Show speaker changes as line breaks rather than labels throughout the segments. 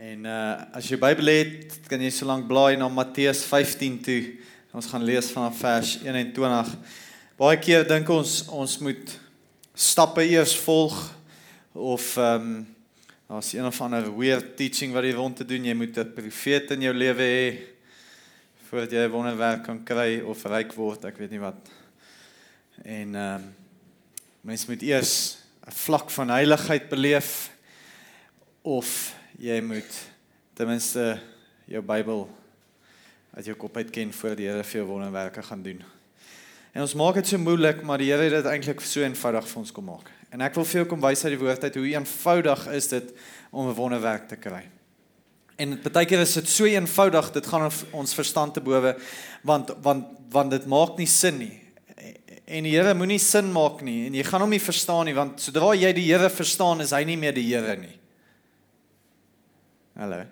En uh as jy Bybel het, kan jy so lank blaai na Matteus 15 toe. Ons gaan lees vanaf vers 21. Baie keer dink ons ons moet stappe eers volg of ehm um, daar's een of ander weird teaching wat jy rond te doen. Jy moet 'n profeet in jou lewe hê voordat jy wonderwerk kan kry of ryk word, ek weet nie wat. En ehm um, mens moet eers 'n vlak van heiligheid beleef of jy moet ten minste jou Bybel uit jou kop uit ken voor die Here vir jou wonderwerke gaan doen. En ons maak dit so moeilik, maar die Here het dit eintlik so eenvoudig vir ons kom maak. En ek wil vir jou kom wys uit die woord uit hoe eenvoudig is dit om 'n wonderwerk te kry. En baie keer is dit so eenvoudig, dit gaan ons verstand te bowe want want want dit maak nie sin nie. En die Here moenie sin maak nie en jy gaan hom nie verstaan nie want sodra jy die Here verstaan, is hy nie meer die Here nie. Hallo.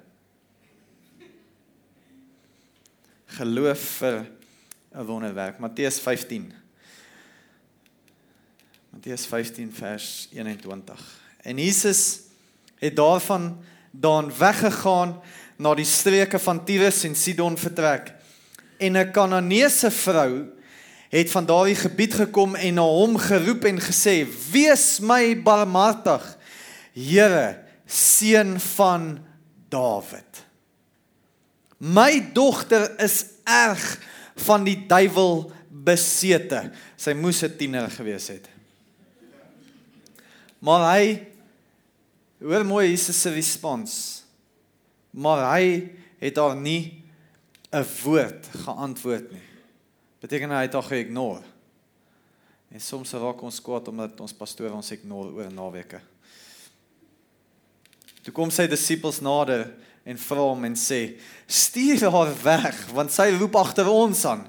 Geloof vir 'n wonderwerk. Matteus 15. Matteus 15 vers 21. En Jesus het daarvan daan weggegaan na die streke van Tyrus en Sidon vertrek. En 'n Kananeese vrou het van daardie gebied gekom en na hom geroep en gesê: "Wees my barmhartig, Here, seun van Dawid. My dogter is erg van die duiwel besete. Sy moes 'n tiener gewees het. Maar hy hoor mooi Jesus se respons. Maar hy het haar nie 'n woord geantwoord nie. Beteken hy het haar geïgnoreer. En soms raak ons kwaad omdat ons pastoor ons ignore oor naweke. Toe kom sy disippels nader en vra hom en sê: "Stuur haar weg, want sy roep agter ons aan."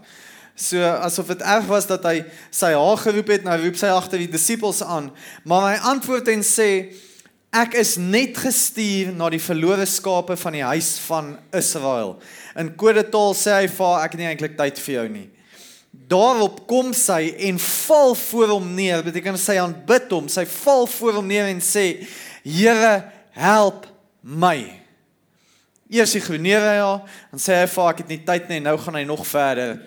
So asof dit erg was dat hy sy haar geroep het, nou roep sy agter die disippels aan, maar hy antwoord en sê: "Ek is net gestuur na die verlore skape van die huis van Israel." In kodetaal sê hy vir haar: "Ek het nie eintlik tyd vir jou nie." Daarop kom sy en val voor hom neer. Beteken sy aanbid hom. Sy val voor hom neer en sê: "Here, help my. Eers ignoreer hy haar en sê hy vir ek het nie tyd nie, nou gaan hy nog verder.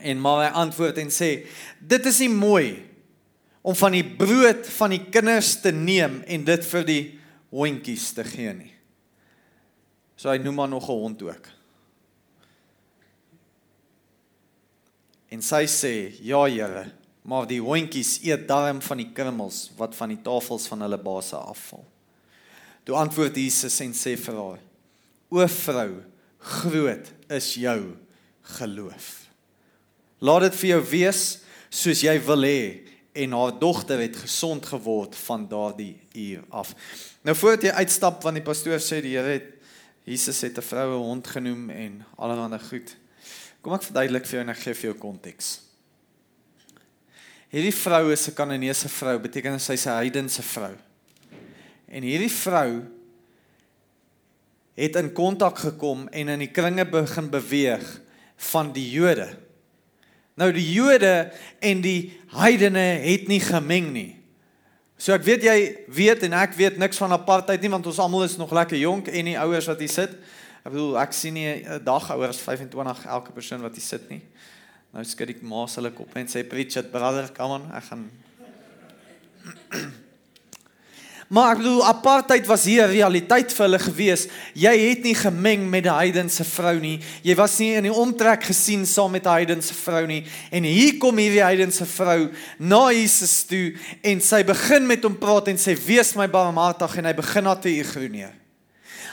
En maar hy antwoord en sê dit is nie mooi om van die brood van die kinders te neem en dit vir die hondjies te gee nie. So hy noem maar nog 'n hond ook. En sy sê ja Here, maar die hondjies eet darm van die krummels wat van die tafels van hulle baase afval. Toe antwoord Jesus en sê vir haar: O vrou, groot is jou geloof. Laat dit vir jou wees soos jy wil hê en haar dogter het gesond geword van daardie uur af. Nou voordat jy uitstap want die pastoor sê die Here het Jesus het 'n vroue hond genoem en allerlei goed. Kom ek verduidelik vir jou en ek gee vir jou konteks. Hierdie vrou is 'n Kananeese vrou, beteken sy's 'n heidense vrou. En hierdie vrou het in kontak gekom en in die kringe begin beweeg van die Jode. Nou die Jode en die heidene het nie gemeng nie. So ek weet jy weet en ek weet niks van apartheid nie want ons almal is nog lekker jonk en die ouers wat hier sit. Ek bedoel ek sien nie 'n dag ouer as 25 elke persoon wat hier sit nie. Nou skud ek maar hulle kop en sê preach it brother, come on, ek gaan Maar ek bedoel apartheid was hier 'n realiteit vir hulle gewees. Jy het nie gemeng met 'n heidense vrou nie. Jy was nie in die omtrek gesien saam met 'n heidense vrou nie. En hier kom hierdie heidense vrou na Jesus toe en sy begin met hom praat en sê: "Wees my barmhartig" en hy begin haar te ignoreer.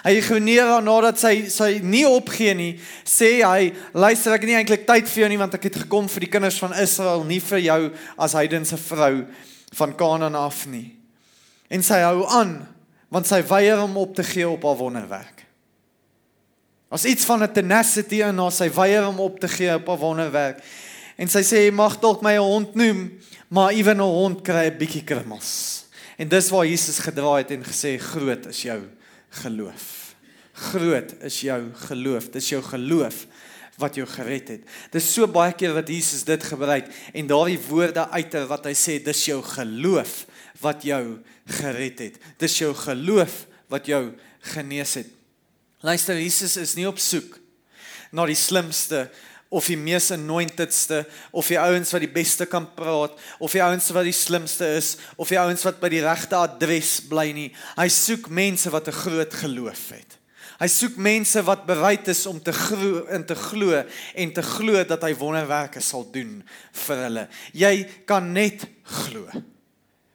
Hy ignoreer haar nadat sy sy nie opgee nie, sê hy: "Luister, ek het nie eintlik tyd vir jou nie want ek het gekom vir die kinders van Israel, nie vir jou as heidense vrou van Kanaan af nie." En sy hou aan want sy weier om op te gee op haar wonderwerk. As iets van 'n tenacity in haar, sy weier om op te gee op haar wonderwerk. En sy sê jy mag dalk my hond noem, maar ewen 'n hond kry 'n bietjie krummels. En dis waar Jesus gedraai het en gesê groot is jou geloof. Groot is jou geloof. Dis jou geloof wat jou gered het. Dis so baie keer wat Jesus dit gebruik en daardie woorde uiter wat hy sê dis jou geloof wat jou gered het. Dis jou geloof wat jou genees het. Luister, Jesus is nie op soek na die slimste of die mees anointedste of die ouens wat die beste kan praat of die ouens wat die slimste is of die ouens wat by die regte adres bly nie. Hy soek mense wat 'n groot geloof het. Hy soek mense wat bereid is om te glo in te glo en te glo dat hy wonderwerke sal doen vir hulle. Jy kan net glo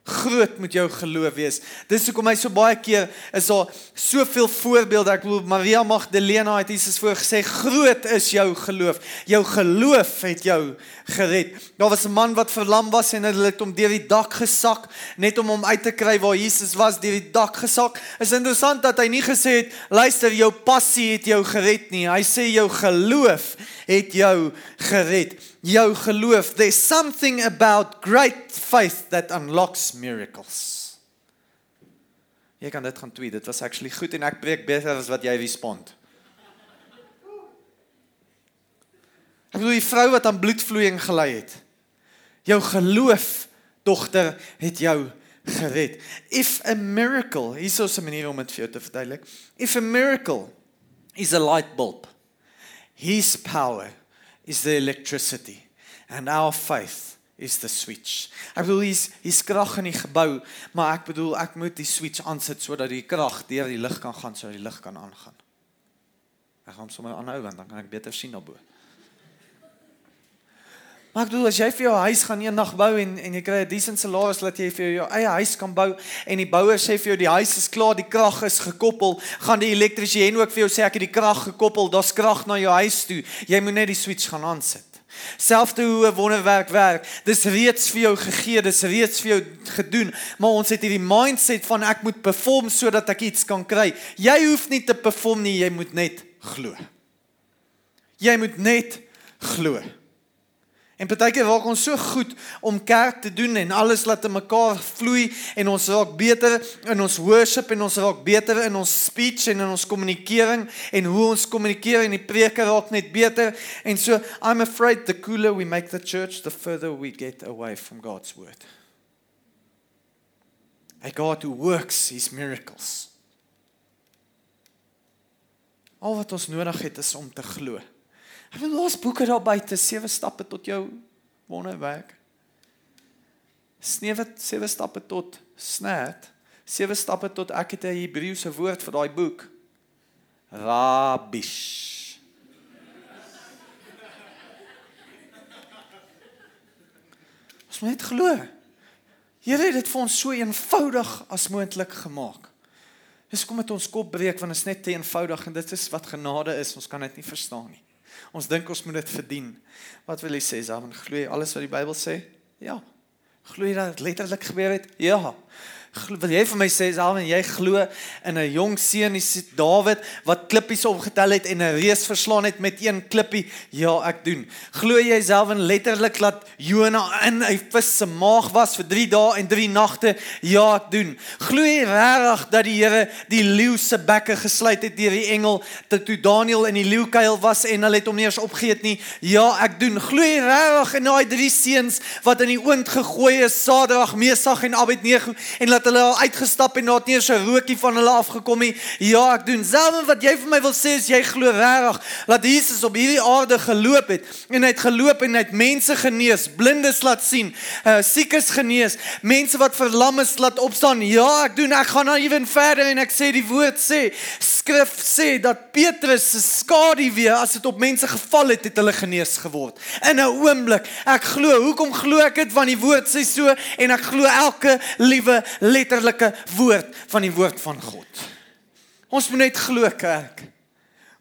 groot moet jou geloof wees. Dis hoekom hy so baie keer is daar soveel voorbeelde. Ek bedoel Maria Magdalena het Jesus voorgesê groot is jou geloof. Jou geloof het jou gered. Daar was 'n man wat verlam was en hulle het hom deur die dak gesak net om hom uit te kry waar Jesus was deur die dak gesak. Is interessant dat hy nie gesê het luister jou passie het jou gered nie. Hy sê jou geloof het jou gered jou geloof. There's something about great faith that unlocks miracles. Jy kan dit gaan tweet. Dit was actually goed en ek preek beter as wat jy respond. Ek bedoel die vrou wat aan bloedvloeiing gely het. Jou geloof, dogter, het jou gered. If a miracle, hier is 'n manier om dit vir jou te verduidelik. If a miracle is a light bulb, his power is the electricity and our faith is the switch. Ek bedoel hier's hier's krag in die gebou, maar ek bedoel ek moet die switch aansit sodat die krag deur die lig kan gaan sodat die lig kan aangaan. Ek gaan sommer aanhou want dan kan ek beter sien daarbo. Maar ek bedoel as jy vir jou huis gaan eendag bou en en jy kry 'n decent salaris dat jy vir jou eie huis kan bou en die bouer sê vir jou die huis is klaar, die krag is gekoppel, gaan die elektriesien ook vir jou sê ek het die krag gekoppel, daar's krag na jou huis toe. Jy moet net die switch gaan aansit. Selfde hoe 'n wonderwerk werk. Dis reeds vir jou gegee, dis reeds vir jou gedoen, maar ons het hierdie mindset van ek moet perform sodat ek iets kan kry. Jy hoef nie te perform nie, jy moet net glo. Jy moet net glo. En partykeer raak ons so goed om kerk te doen en alles laat in mekaar vloei en ons raak beter in ons worship en ons raak beter in ons speech en in ons kommunikering en hoe ons kommunikeer en die preke raak net beter en so I'm afraid the cooler we make the church the further we get away from God's word. A God who works his miracles. Al wat ons nodig het is om te glo. Ek wil los boeke daar buite, sewe stappe tot jou wonderwerk. Snewe sewe stappe tot snert. Sewe stappe tot ek het 'n Hebreëse woord vir daai boek. Rabish. Ons moet net glo. Here het dit vir ons so eenvoudig as moontlik gemaak. Dis kom met ons kop breek want dit is net te eenvoudig en dit is wat genade is. Ons kan dit nie verstaan nie. Ons dink ons moet dit verdien. Wat wil jy sê, Samen? Glo jy alles wat die Bybel sê? Ja. Glo jy dat dit letterlik gebeur het? Ja wil jy vir my sê Alwyn jy glo in 'n jong seun die Dawid wat klippies opgetel het en 'n reus verslaan het met een klippie ja ek doen. Glo jy Alwyn letterlik dat Jona in 'n vis se maag was vir 3 dae en 3 nagte ja ek doen. Glo jy regtig dat die Here die leeu se bekke gesluit het deur die engel toe Daniel in die leeukuil was en hulle het hom nie eens opgeëet nie? Ja ek doen. Glo jy regtig in daai drie seuns wat in die oond gegooi is Sadrag Mesag en Abednego en dat hulle al uitgestap en daar het nie eens 'n rookie van hulle afgekom nie. Ja, ek doen selfs wat jy vir my wil sê is jy glo regtig dat Jesus op hierdie aarde geloop het en hy het geloop en hy het mense genees, blindes laat sien, uh, siekes genees, mense wat verlam is laat opstaan. Ja, ek doen ek gaan nou ewen verder en ek sê die woord sê, skrif sê dat Petrus se skadu weer as dit op mense geval het, het hulle genees geword. In 'n oomblik. Ek glo, hoekom glo ek dit want die woord sê so en ek glo elke liewe letterlike woord van die woord van God. Ons moet net glo, kerk.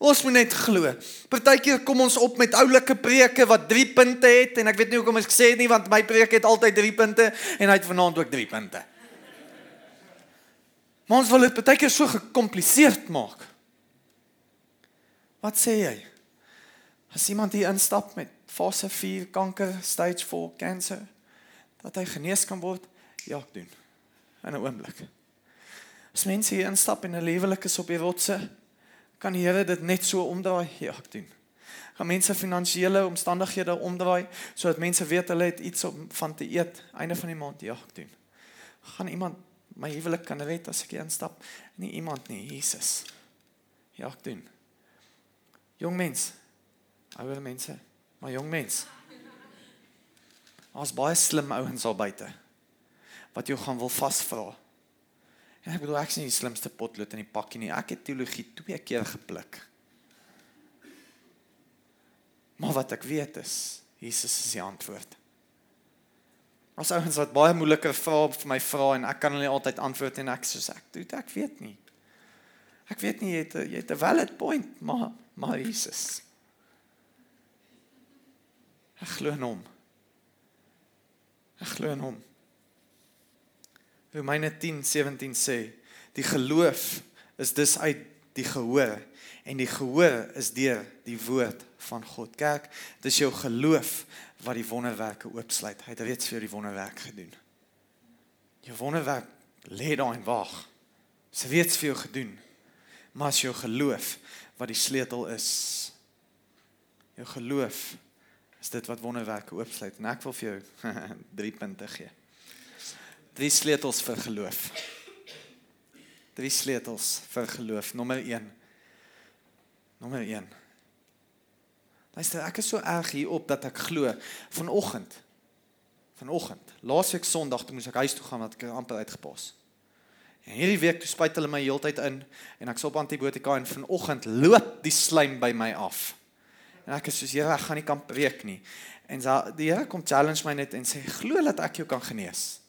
Ons moet net glo. Partykeer kom ons op met oulike preke wat 3 punte het en ek weet nie hoekom ek sê dit nie want my preek het altyd 3 punte en hy het vanaand ook 3 punte. Maar ons wil dit partykeer so gekompliseerd maak. Wat sê jy? As iemand hier instap met fase 4 kanker, stage 4 cancer, dat hy genees kan word? Ja, ek doen in 'n oomblik. As mense hier instap en 'n lewelik is op die rotse, kan die Here dit net so omdraai. Ja, ek doen. Gaan mense finansiële omstandighede omdraai sodat mense weet hulle het iets om van te eet einde van die maand. Ja, ek doen. Gaan iemand my huwelik kan red as ek instap? Nie iemand nie, Jesus. Ja, ek doen. Jong mens. Ouer mense, maar jong mens. Ons baie slim ouens al buite wat jou gaan wil vasvra. Ja, ek bedoel ek nie die slimste potlood in die pakkie nie. Ek het teologie twee keer gepluk. Maar wat ek weet is, Jesus is die antwoord. As ouens wat baie moeilike vrae vir my vra en ek kan hulle nie altyd antwoord en ek sê ek doen ek weet nie. Ek weet nie jy het jy het 'n valid point, maar maar Jesus. Ek glo in hom. Ek glo in hom. Romeine 10:17 sê, die geloof is dus uit die gehoor en die gehoor is deur die woord van God. Kerk, dis jou geloof wat die wonderwerke oopsluit. Hy het reeds vir die wonderwerk gedoen. Jou wonderwerk lê daar en wag. Sy reeds vir jou gedoen. Maar as jou geloof wat die sleutel is. Jou geloof is dit wat wonderwerke oopsluit en ek wil vir jou 3 punte gee. Drie sleutels vir geloof. Drie sleutels vir geloof. Nommer 1. Nommer 1. Luister, ek is so erg hierop dat ek glo vanoggend vanoggend, laasweek Sondag toe moes ek huis toe gaan want ek het amper uitgepas. En hierdie week toe spuit hulle my heeltyd in en ek sop antibiotika en vanoggend loop die slaim by my af. En ek is soos Here, ek gaan nie kan preek nie. En so die Here kom challenge my net en sê glo dat ek jou kan genees.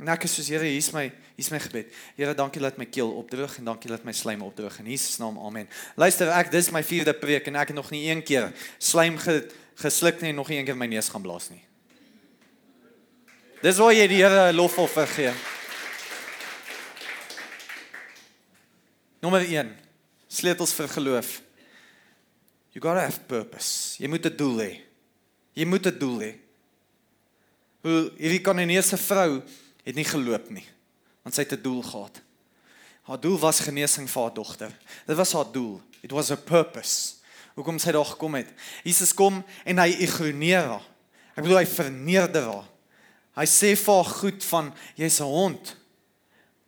En ek is soos Here, hier's my hier's my gebed. Here, dankie dat my keel opdroog en dankie dat my slaim opdroog in Jesus naam. Amen. Luister, ek dis my vierde preek en ek het nog nie een keer slaim ge, gesluk nie en nog nie een keer my neus gaan blaas nie. Dis waar jy die Here lofoffer gee. Nommer 1. Sleutels vir geloof. You got to have purpose. Jy moet 'n doel hê. Jy moet 'n doel hê. Hoe hierdie Kanaanese vrou het nie geloop nie want sy het 'n doel gehad. Haar doel was genesing vir haar dogter. Dit was haar doel. It was a purpose. Hoekom sy daar gekom het? Jesus kom en hy ignoreer haar. Ek bedoel hy verneder haar. Hy sê vir haar goed van jy's 'n hond.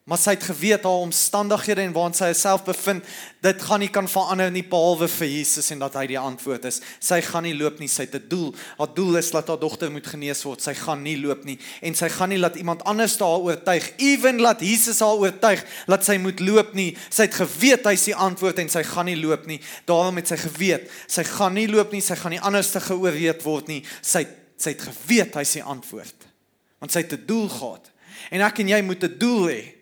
Maar sy het geweet haar omstandighede en waar sy self bevind, dit gaan nie kan verander nie behalwe vir Jesus en dat hy die antwoord is. Sy gaan nie loop nie, sy het 'n doel. Haar doel is dat haar dogter moet genees word. Sy gaan nie loop nie en sy gaan nie laat iemand anders haar oortuig, ewen laat Jesus haar oortuig dat sy moet loop nie. Sy het geweet hy's die antwoord en sy gaan nie loop nie. Daarom het sy geweet, sy gaan nie loop nie, sy gaan nie anders te geoorreed word nie. Sy sy het geweet hy's die antwoord. Want sy het 'n doel gehad. En ek en jy moet 'n doel hê.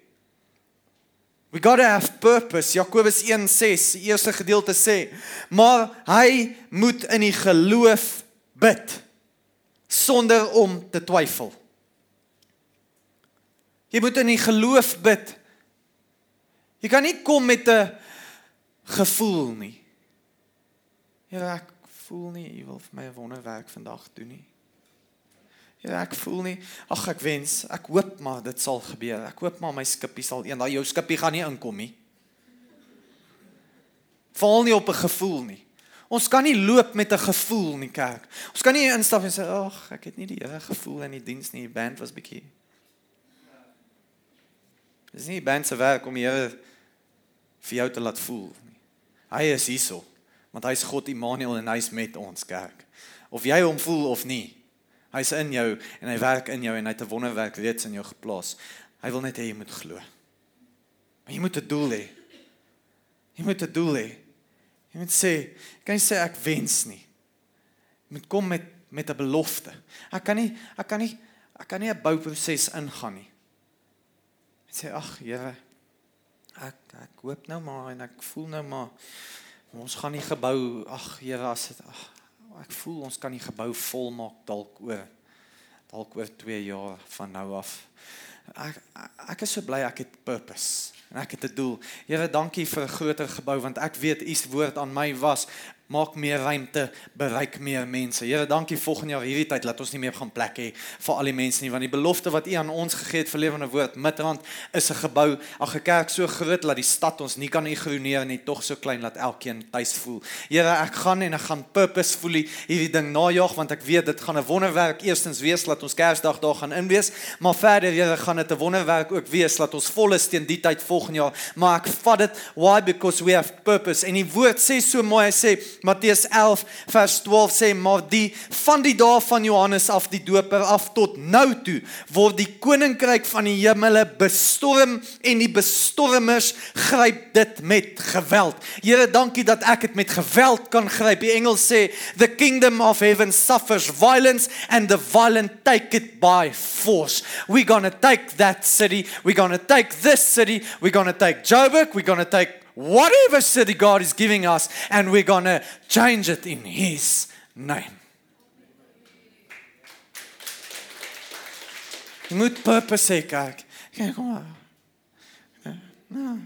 We got to have purpose. Jakobus 1:6, die eerste gedeelte sê, maar hy moet in die geloof bid sonder om te twyfel. Jy moet in die geloof bid. Jy kan nie kom met 'n gevoel nie. Ja, ek voel nie jy wil vir my 'n wonderwerk vandag doen nie. Ja, ek voel nie. Ag ek wens, ek hoop maar dit sal gebeur. Ek hoop maar my skippie sal eendag jou skippie gaan nie inkom nie. Val nie op 'n gevoel nie. Ons kan nie loop met 'n gevoel nie, kerk. Ons kan nie instap en sê, "Ag, ek het nie die Here gevoel in die diens nie. Die band was bietjie." Dis nie band se werk om die Here vir jou te laat voel nie. Hy is hierso, want hy's God Immanuel en hy's met ons, kerk. Of jy hom voel of nie, Hy's in jou en hy werk in jou en hy het 'n wonderwerk reeds in jou geplaas. Hy wil net hê jy moet glo. Maar jy moet 'n doel hê. Jy moet 'n doel hê. Jy moet sê, kan jy sê ek wens nie. Jy moet kom met met 'n belofte. Ek kan nie ek kan nie ek kan nie 'n bouproses ingaan nie. Jy sê ag Here, ek ek hoop nou maar en ek voel nou maar ons gaan nie gebou ag Here as dit ag ek voel ons kan die gebou volmaak dalk oor dalk oor 2 jaar van nou af. Ek ek is so bly ek het purpose en ek het 'n doel. Here, dankie vir 'n groter gebou want ek weet u se woord aan my was maak meer ruimte, bereik meer mense. Here, dankie volgende jaar hierdie tyd laat ons nie meer gaan plek hê vir al die mense nie, want die belofte wat U aan ons gegee het vir lewende woord, Midrand is 'n gebou, 'n kerk so groot dat die stad ons nie kan ignoreer nie, tog so klein dat elkeen tuis voel. Here, ek gaan en ek gaan purposefully hierdie ding najag want ek weet dit gaan 'n wonderwerk eerstens wees dat ons Kersdag daar gaan inwees, maar verder Here gaan dit 'n wonderwerk ook wees dat ons vol is teen die tyd volgende jaar. Maar ek vat dit why because we have purpose. En die woord sê so mooi, hy sê Matteus 11 vers 12 sê maar die van die dae van Johannes af die doper af tot nou toe word die koninkryk van die hemele bestorm en die bestormers gryp dit met geweld. Here, dankie dat ek dit met geweld kan gryp. Die engel sê the kingdom of heaven suffers violence and the violent take it by force. We're going to take that city. We're going to take this city. We're going to take Joburg. We're going to take whatever city God is giving us and we're going to change it in his name. Jy moet purpose hê, kyk. Kyk, kom maar. Nou.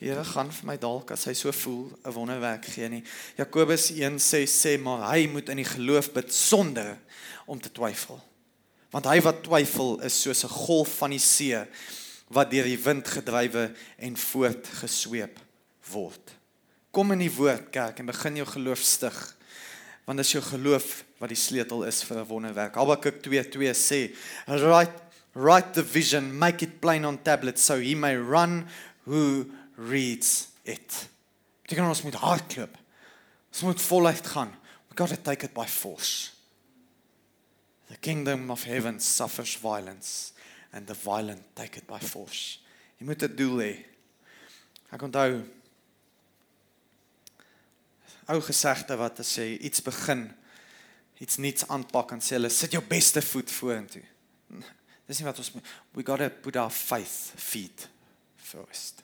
Here gaan vir my dalk as hy so voel 'n wonderwerk gee nie. Jakobus 1:6 sê maar hy moet in die geloof bid sonder om te twyfel. Want hy wat twyfel is soos 'n golf van die see wat deur die wind gedrywe en voortgesweep word. Kom in die woord kerk en begin jou geloof stig. Want dis jou geloof wat die sleutel is vir 'n wonderwerk. Habakuk 2:2 sê, "Write write the vision, make it plain on tablets so he may run who reads it. Beteken ons moet hardloop. Ons moet voluit gaan. We got to take it by force. The kingdom of heaven suffers violence and the violent take it by force. Jy moet 'n doel hê. Ek onthou ou gesegde wat sê iets begin, iets nuuts aanpak en sê hulle sit jou beste voet vorentoe. Dis nie wat ons we got to put our faith feet first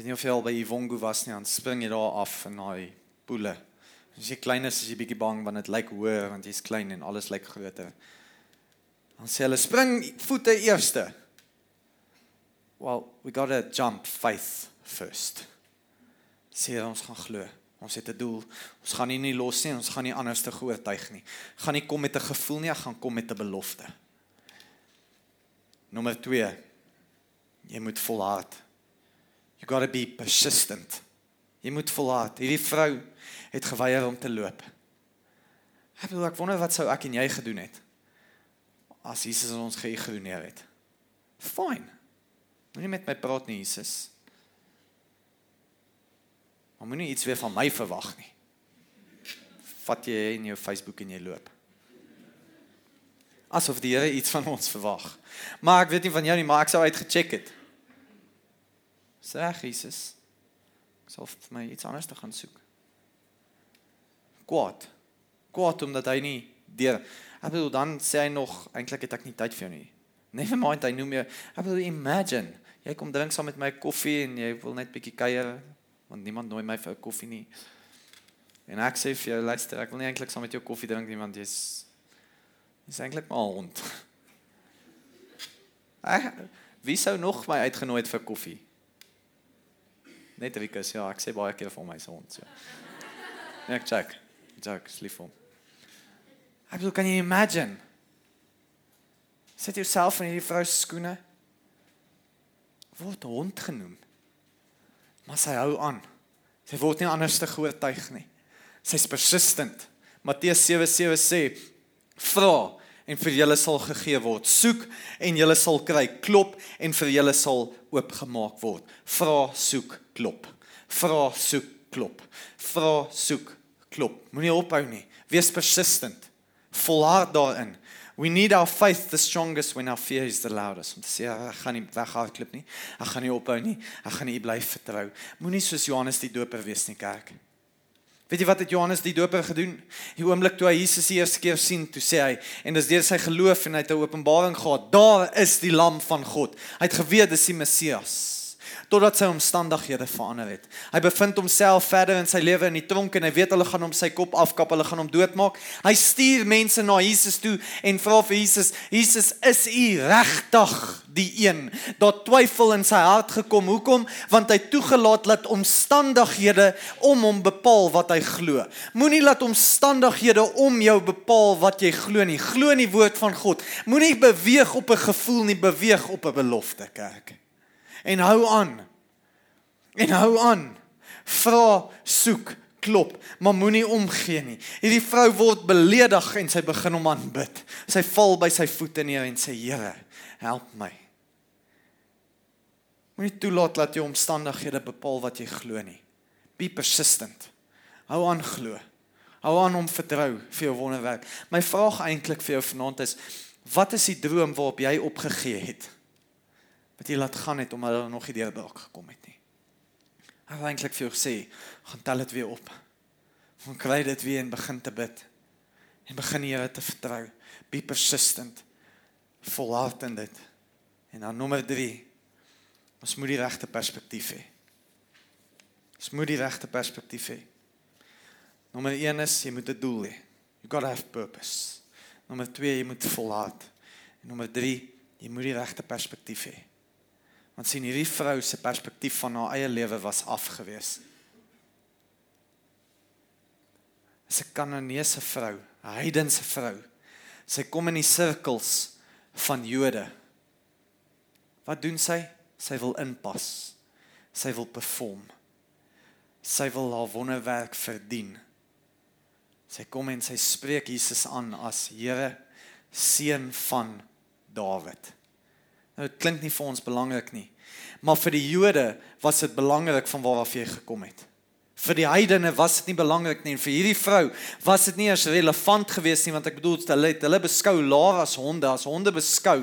weet nie of jy al by Ivongo was nie, dan spring jy daar af in daai poele. As jy klein is, is jy bietjie bang want dit lyk hoër want jy's klein en alles lyk groter. Dan sê hulle spring voete eerste. Well, we got to jump faith first. Sê ons gaan glo. Ons het 'n doel. Ons gaan nie nie los nie, ons gaan nie anders te oortuig nie. Gaan nie kom met 'n gevoel nie, gaan kom met 'n belofte. Nommer 2. Jy moet volhard You got to be persistent. Jy moet volhard. Hierdie vrou het geweier om te loop. Ek bedoel ek wonder wat sou ek en jy gedoen het as Jesus ons geïgnoreer het. Fine. Moenie met my praat nie, Jesus. Maar moenie iets weer van my verwag nie. Vat jy in jou Facebook en jy loop. Asof die Here iets van ons verwag. Maar ek weet nie van jou nie, maar ek sou uitgecheck het. Sê Jesus. Ek sal vir my iets anders te gaan soek. Kwaad. Kwaad omdat hy nie deur Ek bedoel dan sê hy nog eintlik het ek nie tyd vir jou nie. Never mind hy noem jou. Ek bedoel imagine jy kom drink saam met my koffie en jy wil net bietjie kuier want niemand nooi my vir 'n koffie nie. En ek sê vir jou luister ek wil nie eintlik saam met jou koffie drink nie want jy's jy's eintlik maar 'n hond. Ek wie sou nog my uitgenooi het vir koffie? Net Rikus, ja, ek sê baie keer vir my se hond so. Ek check. Jack, sleep hom. Ek bedoel, kan jy imagine? Sit jouself in hierdie vrou se skoene. Word hond genoem. Maar sy hou aan. Sy word nie anders te geoortuig nie. Sy's persistent. Matteus 7:7 sê: "Vra en vir julle sal gegee word. Soek en julle sal kry. Klop en vir julle sal oopgemaak word. Vra, soek, klop. Vra, soek, klop. Vra, soek, klop. Moenie ophou nie. Wees persistent. Volhard daarin. We need our faith the strongest when our fear is the loudest. Om te sê ek gaan nie weghardloop nie. Ek gaan nie ophou nie. Ek gaan nie bly vertrou. Moenie soos Johannes die Doper wees nie, kerk. Weet jy wat het Johannes die Doper gedoen? Die oomblik toe hy Jesus die eerste keer sien, toe sê hy en dis deur sy geloof en hy het 'n openbaring gehad. Daar is die lam van God. Hy het geweet dis die Messias. Totdat sy omstandighede verander het. Hy bevind homself verder in sy lewe in die tronk en hy weet hulle gaan hom sy kop afkap, hulle gaan hom doodmaak. Hy stuur mense na Jesus toe en vra vir Jesus: "Jesus, is U regtig die een?" Daar twyfel in sy hart gekom. Hoekom? Want hy toegelaat dat omstandighede om hom bepaal wat hy glo. Moenie laat omstandighede om jou bepaal wat jy glo nie. Glo in die woord van God. Moenie beweeg op 'n gevoel nie, beweeg op 'n belofte, kerk. En hou aan. En hou aan. Vra, soek, klop, maar moenie omgee nie. Hierdie vrou word beledig en sy begin hom aanbid. Sy val by sy voete neer en sê: "Here, help my." Moenie toelaat dat jou omstandighede bepaal wat jy glo nie. Be persistent. Hou aan glo. Hou aan om vertrou vir jou wonderwerk. My vraag eintlik vir jou vanaand is: wat is die droom waarop jy opgegee het? Wat jy laat gaan het omdat hulle nog nie deur dalk gekom het nie. Ek wil eintlik vir jou sê, gaan tel dit weer op. Gaan kry dit weer en begin te bid. En begin die Here te vertrou. Be persistent. Volhard in dit. En dan nommer 3. Ons moet die regte perspektief hê. Ons moet die regte perspektief hê. Nommer 1 is jy moet 'n doel hê. You got to have purpose. Nommer 2 jy moet volhard. En nommer 3 jy moet die regte perspektief hê. Want sien hierdie vrou se perspektief van haar eie lewe was afgewees. Sy Kananeese vrou, 'n heidense vrou. Sy kom in die sirkels van Jode. Wat doen sy? Sy wil inpas. Sy wil perform. Sy wil haar wonderwerk verdien. Sy kom en sy spreek Jesus aan as Here seun van Dawid. Nou dit klink nie vir ons belangrik nie, maar vir die Jode was dit belangrik van waar af jy gekom het. Vir die heidene was dit nie belangrik nie en vir hierdie vrou was dit nie as relevant geweest nie want ek bedoel hulle het hulle beskou laer as honde as honde beskou.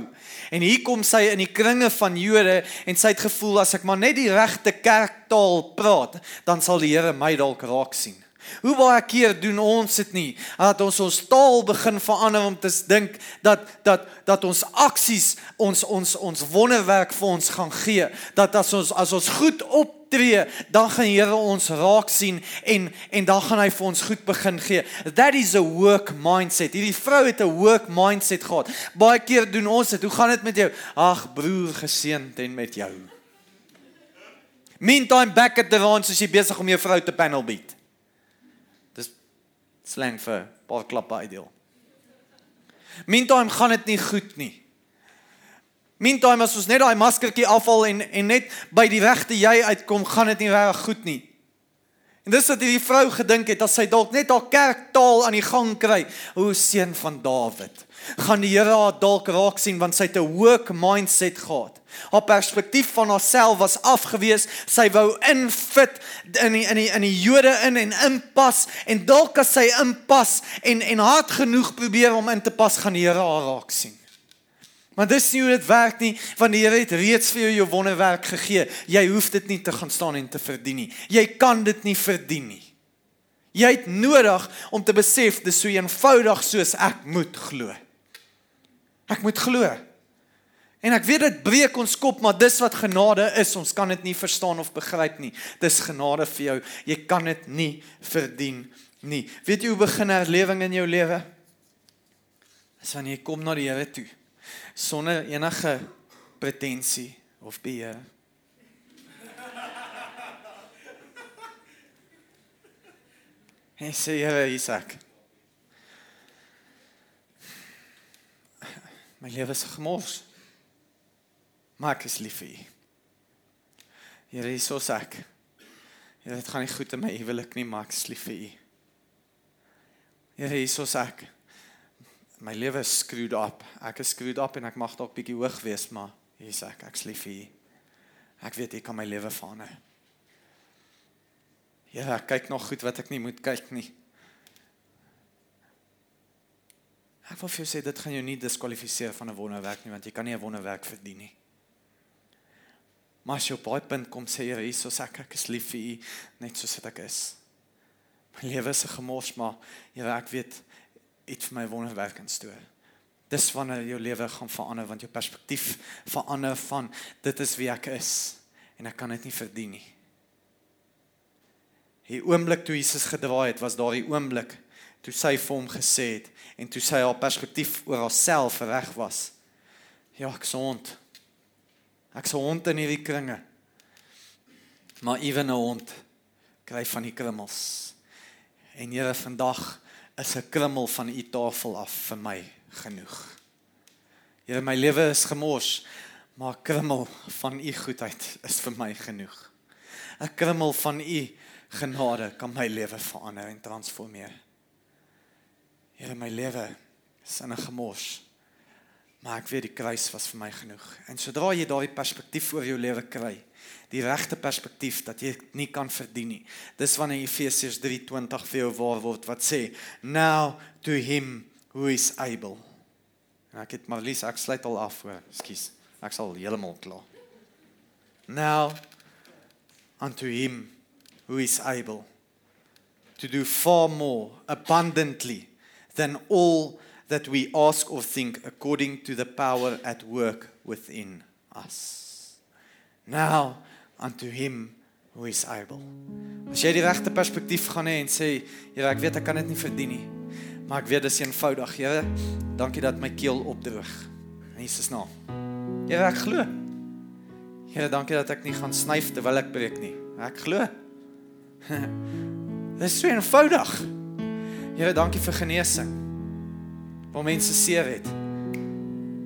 En hier kom sy in die kringe van Jode en sy het gevoel as ek maar net die regte kerktaal praat, dan sal die Here my dalk raak sien. Hoe baie keer doen ons dit nie? Dat ons ons taal begin verander om te dink dat dat dat ons aksies ons ons ons wonderwerk vir ons gaan gee. Dat as ons as ons goed optree, dan gaan Here ons raak sien en en dan gaan hy vir ons goed begin gee. That is a work mindset. Hierdie vrou het 'n work mindset gehad. Baie keer doen ons dit. Hoe gaan dit met jou? Ag broer, geseënd en met jou. Meantime back at the ranch as jy besig om jou vrou te panel beat slang vir paar klappe uitdeel. Meantime gaan dit nie goed nie. Meantime as ons net daai maskertjie afval en en net by die regte jy uitkom, gaan dit nie reg goed nie. En dis wat hierdie vrou gedink het as sy dalk net haar kerktaal aan die gang kry, o seun van Dawid. Gaan die Here haar dalk raak sien want sy het 'n work mindset gehad. Haar perspektief van haarself was afgewees. Sy wou infit in die, in die in die Jode in en inpas en dalk as sy inpas en en hard genoeg probeer om in te pas gaan die Here haar raak sien. Maar dis nie hoe dit werk nie, want die Here het reeds vir jou jou wonderwerk gegee. Jy hoef dit nie te gaan staan en te verdien nie. Jy kan dit nie verdien nie. Jy het nodig om te besef dis so eenvoudig soos ek moet glo. Ek moet glo. En ek weet dit breek ons kop, maar dis wat genade is. Ons kan dit nie verstaan of begryp nie. Dis genade vir jou. Jy kan dit nie verdien nie. Weet jy hoe begin herlewing in jou lewe? Dis wanneer jy kom na die Here toe sonder enige pretensie of beheer. Hy sê Here Isak. My lewe is gemors. Maar ek is lief vir U. Here, hier is ek. Here, dit gaan nie goed in my huwelik nie, maar ek is lief vir U. Here, hier is ek. My lewe is screwed up. Ek is screwed up en ek mag dalk bietjie hoog wees, maar hier is ek. Ek's lief vir U. Ek weet U kan my lewe verander. Ja, ek kyk nog goed wat ek nie moet kyk nie. Ek wil vir jou sê dit gaan jou nie diskwalifiseer van 'n wonderwerk nie want jy kan nie 'n wonderwerk verdien nie. Maar as jy op daai punt kom sê Here Jesus ek ek is lief vir u net soos wat ek is. My lewe is 'n gemors maar ek weet iets vir my wonderwerk in stoor. Dis wanneer jou lewe gaan verander want jou perspektief verander van dit is wie ek is en ek kan dit nie verdien nie. Die oomblik toe Jesus gedraai het, was daardie oomblik toe sy vir hom gesê het en toe sy haar perspektief oor haarself reg was. Ja, ek sond. Ek se hond in hierdie kringe. Maar ewen 'n hond kry van die krummels. En Here, vandag is 'n krummel van u tafel af vir my genoeg. Here, my lewe is gemors, maar 'n krummel van u goedheid is vir my genoeg. 'n Krummel van u genade kan my lewe verander en transformeer. Here, my lewe is in 'n gemors. Maar ek weet die kruis was vir my genoeg. En sodra jy daardie perspektief oor jou lewe kry, die regte perspektief dat jy nie kan verdien nie. Dis wanneer Efesiërs 3:20 vir jou waar word wat sê, "Now to him who is able." En ek het maar lees ek sluit al af hoor. Ekskuus. Ek sal heeltemal klaar. Now unto him who is able to do far more abundantly than all that we ask or think according to the power at work within us. Now unto him who is able. As jy die regte perspektief gaan hê en sê, Here, ek weet ek kan dit nie verdien nie, maar ek weet dis eenvoudig, Here. Dankie dat my keel opdroog. In Jesus naam. Here, ek glo. Here, dankie dat ek nie gaan snyf terwyl ek preek nie. Ek glo. Dis so eenvoudig. Here, dankie vir genesing. Waar mense seer het.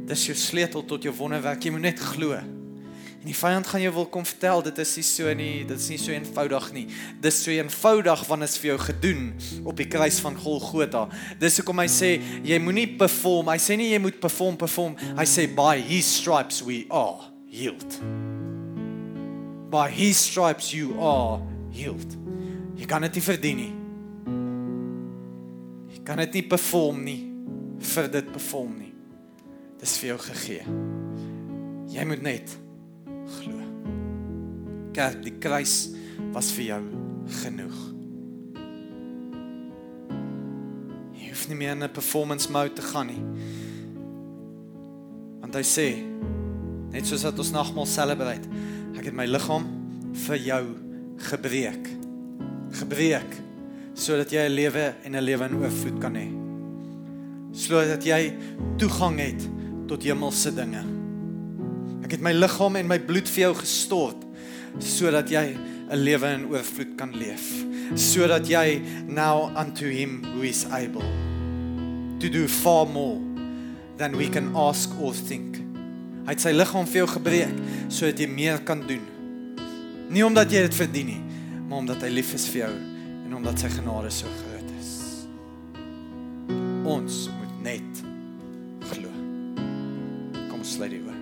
Dis jou sleutel tot jou wonderwerk. Jy moet net glo. En die vyand gaan jou wil kom vertel dit is nie so nie, dit is nie so eenvoudig nie. Dis so eenvoudig wanneer dit vir jou gedoen op die kruis van Golgotha. Dis hoekom hy sê jy moenie perform. Hy sê nie jy moet perform perform. Hy sê by his stripes we are healed. By his stripes you are healed. Jy kan dit nie verdien nie. Jy kan dit nie perform nie vir dit perform nie. Dis vir jou gegee. Jy moet net glo. Kerk, die kruis was vir jou genoeg. Jy hoef nie meer in 'n performance mode te gaan nie. Want hy sê net soos wat ons nagmaal celebrate, ek het my liggaam vir jou gebreek. Gebreek sodat jy 'n lewe en 'n lewe in oorvloed kan hê. Sodat jy toegang het tot hemelse dinge. Ek het my liggaam en my bloed vir jou gestort sodat jy 'n lewe in oorvloed kan leef. Sodat jy now unto him who is able to do far more than we can ask or think. Hy het sy liggaam vir jou gebreek sodat jy meer kan doen. Nie omdat jy dit verdien nie, maar omdat hy lief is vir jou en omdat sy genade so groot is. Ons moet net glo. Kom